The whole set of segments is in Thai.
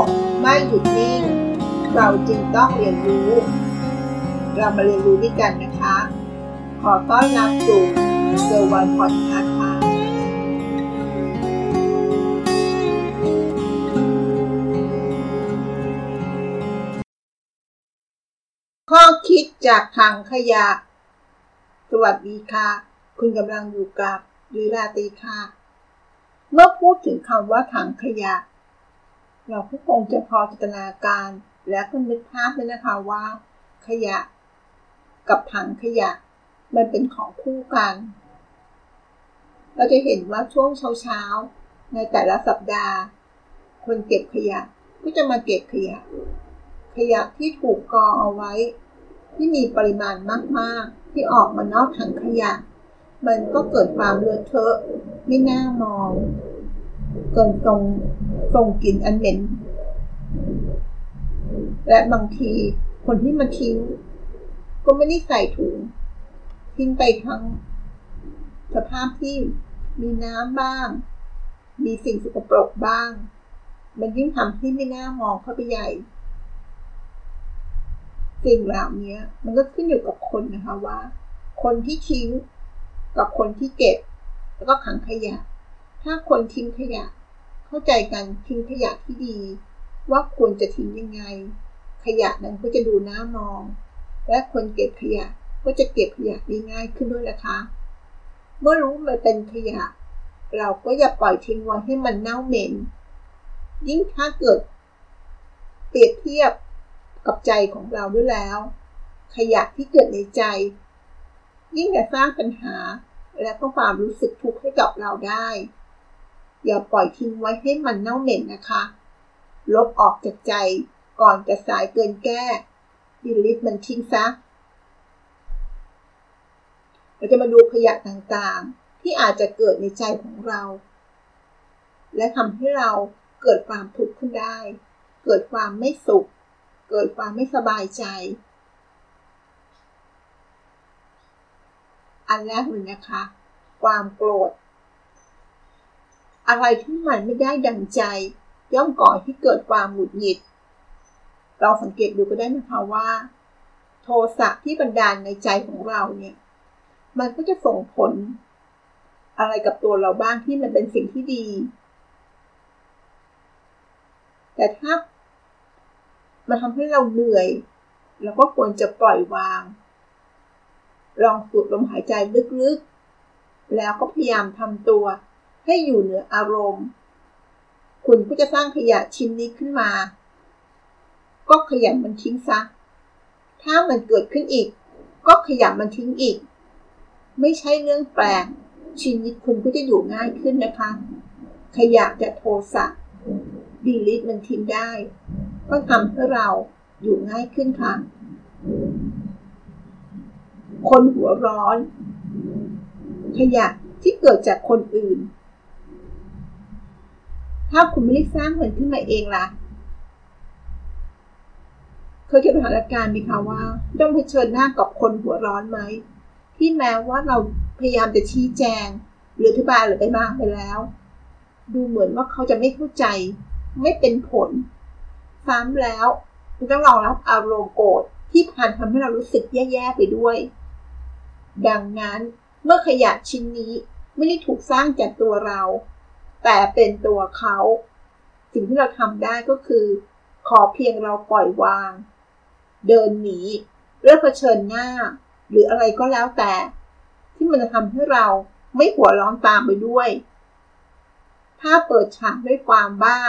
กไม่หยุดนิ่ง เราจึงต้องเรียนรู้ เรามาเรียนรู้ด้วยกันนะคะ ขอต้อนรับสู่เซอร์วันพอดคาส์ค่ะข้อคิดจากถังขยะ สวัสดีค่ะ คุณกำลังอยู่กับยุราตีค่ะ เมื่อพูดถึงคำว่าถังขยะ เราก็คงจะพอจินตนาการ และก็นึกภาพเลยนะคะว่า ขยะ กับถังขยะ มันเป็นของคู่กัน เราจะเห็นว่าช่วงเช้าๆในแต่ละสัปดาห์ คนเก็บขยะก็จะมาเก็บขยะ ขยะที่ถูกกองเอาไว้ ที่มีปริมาณมากๆ ที่ออกมานอกถังขยะ มันก็เกิดความเลอะเทอะไม่น่ามอง เกินตรงตรงกลิ่นอันเหม็น และบางทีคนที่มาทิ้ง ก็ไม่ได้ใส่ถุง ทิ้งไปทั้ง สภาพที่มีน้ำบ้าง มีสิ่งสกปรกบ้าง มันยิ่งทำให้ไม่น่ามองเข้าไปใหญ่ สิ่งเหล่านี้มันก็ขึ้นอยู่กับคนนะคะว่า คนที่ทิ้งกับคนที่เก็บ แล้วก็ขังขยะ ถ้าคนทิ้งขยะ เข้าใจกันทิ้งขยะที่ดี ว่าควรจะทิ้งยังไง ขยะนั้นก็จะดูน่ามอง และคนเก็บขยะก็จะเก็บขยะได้ง่ายขึ้นด้วยนะคะ เมื่อรู้มันเป็นขยะ เราก็อย่าปล่อยทิ้งไว้ให้มันเน่าเหม็น ยิ่งถ้าเกิด เปรียบเทียบกับใจของเราด้วยแล้ว ขยะที่เกิดในใจ ยิ่งจะสร้างปัญหาและก็ความรู้สึกทุกข์ให้กับเราได้ อย่าปล่อยทิ้งไว้ให้มันเน่าเหม็นนะคะ ลบออกจากใจก่อนจะสายเกินแก้ดิลิทมันทิ้งซะ เราจะมาดูขยะต่างๆ ที่อาจจะเกิดในใจของเรา และทำให้เราเกิดความทุกข์ขึ้นได้ เกิดความไม่สุข เกิดความไม่สบายใจ อันแรกเลยนะคะ ความโกรธ อะไรที่มันไม่ได้ดังใจ ย่อมก่อให้เกิดความหงุดหงิด เราสังเกตดูก็ได้นะคะว่า โทสะที่บันดาลในใจของเราเนี่ย มันก็จะส่งผล อะไรกับตัวเราบ้างที่มันเป็นสิ่งที่ดี แต่ถ้ามันทำให้เราเหนื่อยเราก็ควรจะปล่อยวาง ลองสูดลมหายใจลึกๆ แล้วก็พยายามทำตัว ให้อยู่เหนืออารมณ์ คุณก็จะสร้างขยะชิ้นนี้ขึ้นมา ก็ขยันมันทิ้งซะ ถ้ามันเกิดขึ้นอีก ก็ขยันมันทิ้งอีก ไม่ใช่เรื่องแปลก ชีวิตคุณก็จะอยู่ง่ายขึ้นนะคะ ขยะจะโทสะดีลิทมันทิ้งได้ ก็ทำให้เราอยู่ง่ายขึ้นค่ะ คนหัวร้อน ขยะที่เกิดจากคนอื่น ถ้าคุณไม่ได้สร้างมันขึ้นมาเองล่ะเคยเจอสถานการณ์ไหมคะว่าต้องเผชิญหน้ากับคนหัวร้อนไหมที่แม้ว่าเราพยายามจะชี้แจง หรืออธิบายหรือไปมากไปแล้ว ดูเหมือนว่าเขาจะไม่เข้าใจ ไม่เป็นผลซ้ำแล้วคุณต้องรองรับอารมณ์โกรธที่พันทำให้เรารู้สึกแย่ๆไปด้วย ดังนั้นเมื่อขยะชิ้นนี้ไม่ได้ถูกสร้างจากตัวเรา แต่เป็นตัวเขาสิ่งที่เราทำได้ก็คือ ขอเพียงเราปล่อยวาง เดินหนีเลือกเผชิญหน้า หรืออะไรก็แล้วแต่ ที่มันจะทำให้เราไม่หัวร้อนตามไปด้วย ถ้าเปิดฉากด้วยความบ้า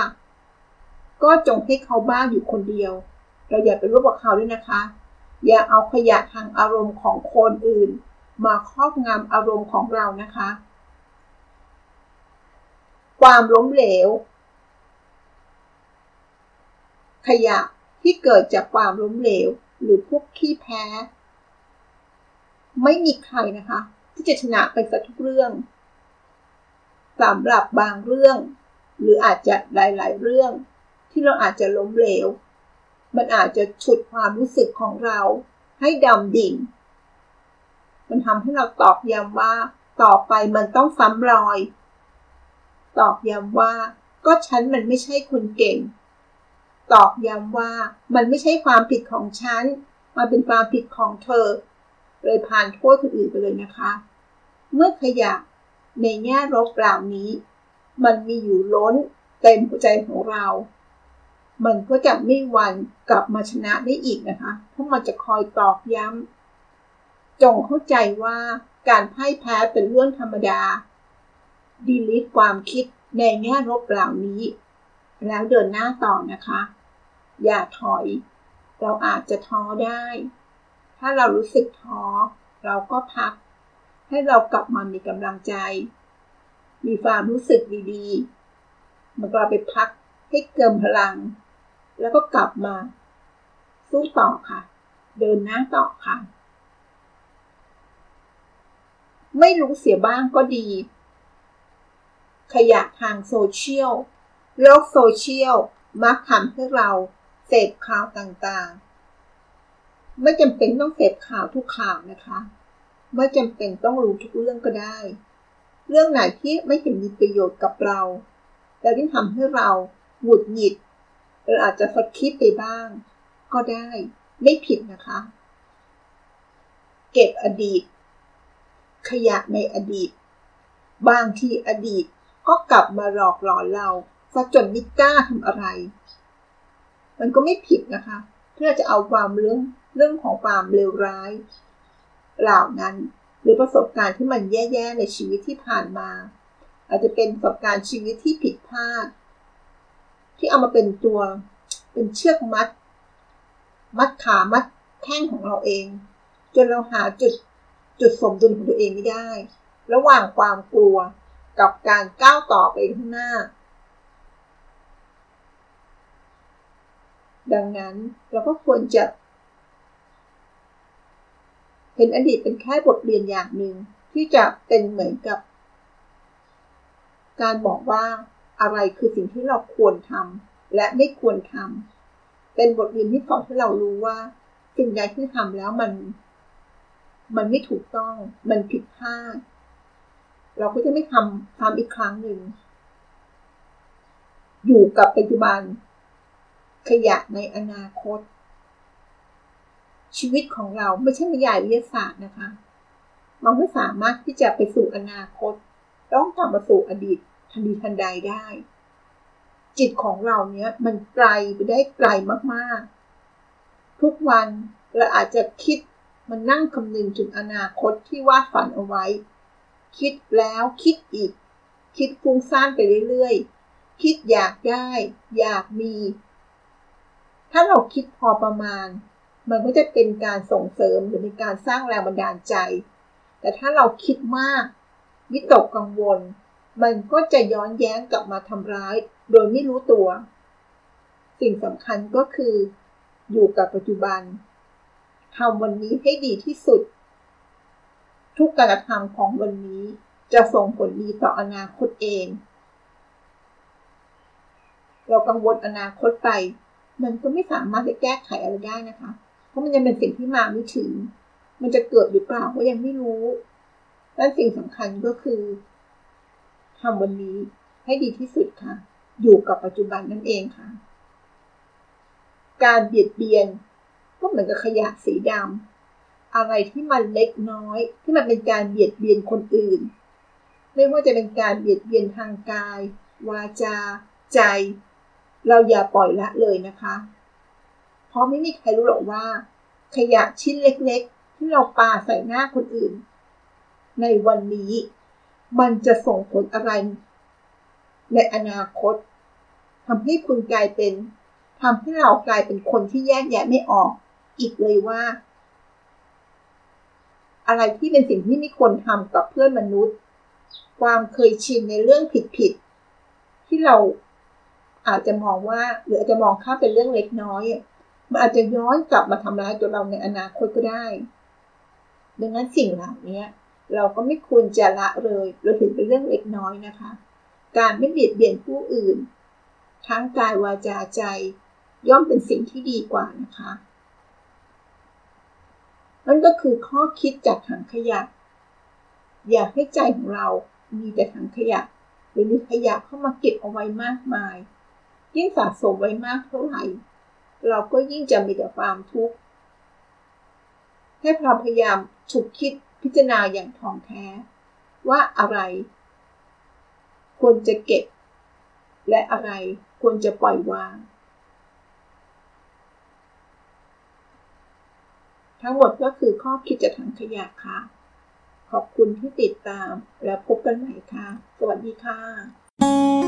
ก็จงให้เขาบ้าอยู่คนเดียว เราอย่าไปร่วมกับเขาด้วยนะคะ อย่าเอาขยะทางอารมณ์ของคนอื่น มาครอบงำอารมณ์ของเรานะคะ ความล้มเหลว ขยะที่เกิดจากความล้มเหลว หรือพวกขี้แพ้ ไม่มีใครนะคะ ที่จะชนะไปสักทุกเรื่องสำหรับบางเรื่อง หรืออาจจะหลาย ๆ เรื่อง ที่เราอาจจะล้มเหลว มันอาจจะฉุดความรู้สึกของเราให้ดำดิ่ง มันทำให้เราตอกย้ำว่า ต่อไปมันต้องซ้ำรอย ตอกย้ำว่า ก็ฉันมันไม่ใช่คนเก่ง ตอกย้ำว่ามันไม่ใช่ความผิดของฉัน มันเป็นความผิดของเธอ เลยผ่านโทษคนอื่นไปเลยนะคะ เมื่อขยะในแง่ลบเหล่านี้ มันมีอยู่ล้นเต็มหัวใจของเรา มันก็จะไม่วันกลับมาชนะได้อีกนะคะ เพราะมันจะคอยตอกย้ำจงเข้าใจว่าการพ่ายแพ้เป็นเรื่องธรรมดา ดีลิทความคิดในแง่ลบเหล่านี้ แล้วเดินหน้าต่อนะคะ อย่าถอย เราอาจจะท้อได้ ถ้าเรารู้สึกท้อ เราก็พัก ให้เรากลับมามีกำลังใจ มีความรู้สึกดีๆมันเราไปพักให้เกิมพลัง แล้วก็กลับมา สู้ต่อค่ะ เดินหน้าต่อค่ะ ไม่รู้เสียบ้างก็ดี ขยะทางโซเชียล โลกโซเชียลมักทำให้เราเสพข่าวต่างๆ ไม่จำเป็นต้องเสพข่าวทุกข่าวนะคะ ไม่จำเป็นต้องรู้ทุกเรื่องก็ได้ เรื่องไหนที่ไม่เห็นมีประโยชน์กับเราแต่ที่ทำให้เราหงุดหงิดหรืออาจจะสคิดไปบ้าง ก็ได้ไม่ผิดนะคะ เก็บอดีต ขยะในอดีต บางทีอดีต ก็กลับมาหลอกหลอนเราซะจนไม่กล้าทำอะไร มันก็ไม่ผิดนะคะเพื่อจะเอาความเรื่องเรื่องของความเลวร้ายเหล่านั้น หรือประสบการณ์ที่มันแย่ๆในชีวิตที่ผ่านมา อาจจะเป็นประสบการณ์ชีวิตที่ผิดพลาด ที่เอามาเป็นตัวเป็นเชือกมัด มัดขามัดแข้งของเราเอง จนเราหาจุดจุดสมดุลของตัวเองไม่ได้ ระหว่างความกลัว กับการก้าวต่อไปข้างหน้า ดังนั้นเราก็ควรจะ เห็นอดีตเป็นแค่บทเรียนอย่างหนึ่งที่จะเป็นเหมือนกับ การบอกว่าอะไรคือสิ่งที่เราควรทำและไม่ควรทำเป็นบทเรียนที่สอนให้เรารู้ว่า สิ่งใดที่ทำแล้วมัน มันไม่ถูกต้อง มันผิดพลาด เราก็จะไม่ทำทำอีกครั้งหนึ่ง อยู่กับปัจจุบัน ขยะในอนาคต ชีวิตของเราไม่ใช่นิยายวิทยาศาสตร์นะคะเราไม่สามารถที่จะไปสู่อนาคต ต้องกลับมาสู่อดีตทันทีทันใดได้ จิตของเราเนี้ยมันไกลไปได้ไกลมากๆ ทุกวันเราอาจจะคิดมันนั่งคำนึงถึงอนาคตที่วาดฝันเอาไว้ คิดแล้วคิดอีก คิดฟุ้งซ่านไปเรื่อยๆ คิดอยากได้ อยากมี ถ้าเราคิดพอประมาณ มันก็จะเป็นการส่งเสริมหรือเป็นการสร้างแรงบันดาลใจ แต่ถ้าเราคิดมาก วิตกกังวล มันก็จะย้อนแย้งกลับมาทำร้าย โดยไม่รู้ตัว สิ่งสำคัญก็คือ อยู่กับปัจจุบันทำวันนี้ให้ดีที่สุด ทุกการกระทำของวันนี้จะส่งผลดีต่ออนาคตเอง เรากังวลอนาคตไป มันก็ไม่สามารถจะแก้ไขอะไรได้นะคะ เพราะมันยังเป็นสิ่งที่มาไม่ถึง มันจะเกิดหรือเปล่าก็ยังไม่รู้ และสิ่งสำคัญก็คือทำวันนี้ให้ดีที่สุดค่ะ อยู่กับปัจจุบันนั่นเองค่ะ การเบียดเบียนก็เหมือนกับขยะสีดำ อะไรที่มันเล็กน้อย ที่มันเป็นการเบียดเบียนคนอื่น ไม่ว่าจะเป็นการเบียดเบียนทางกาย วาจา ใจ เราอย่าปล่อยละเลยนะคะ เพราะไม่มีใครรู้หรอกว่า ขยะชิ้นเล็กๆ ที่เราปาใส่หน้าคนอื่น ในวันนี้ มันจะส่งผลอะไร ในอนาคตทำให้คุณกลายเป็นทำให้เรากลายเป็นคนที่แยกแยะไม่ออก อีกเลยว่า อะไรที่เป็นสิ่งที่ไม่ควรทำกับเพื่อนมนุษย์ ความเคยชินในเรื่องผิดๆที่เราอาจจะมองว่า หรืออาจจะมองข้ามเป็นเรื่องเล็กน้อยมันอาจจะย้อนกลับมาทำร้ายตัวเราในอนาคตก็ได้ ดังนั้นสิ่งเหล่านี้เราก็ไม่ควรจะละเลยเราถือเป็นเรื่องเล็กน้อยนะคะ การไม่เบียดเบียนผู้อื่น ทั้งกายวาจาใจ ย่อมเป็นสิ่งที่ดีกว่านะคะ นั่นก็คือข้อคิดจากถังขยะ อยากให้ใจของเรามีแต่ถังขยะหรือมีขยะเข้ามาเก็บเอาไว้มากมาย ยิ่งสะสมไว้มากเท่าไหร่ เราก็ยิ่งจะมีแต่ความทุกข์ให้เราพยายามฉุกคิดพิจารณาอย่างท่องแท้ ว่าอะไร ควรจะเก็บ และอะไรควรจะปล่อยวาง ทั้งหมดก็คือข้อคิดจากถังขยะค่ะ ขอบคุณที่ติดตาม และพบกันใหม่ค่ะ สวัสดีค่ะ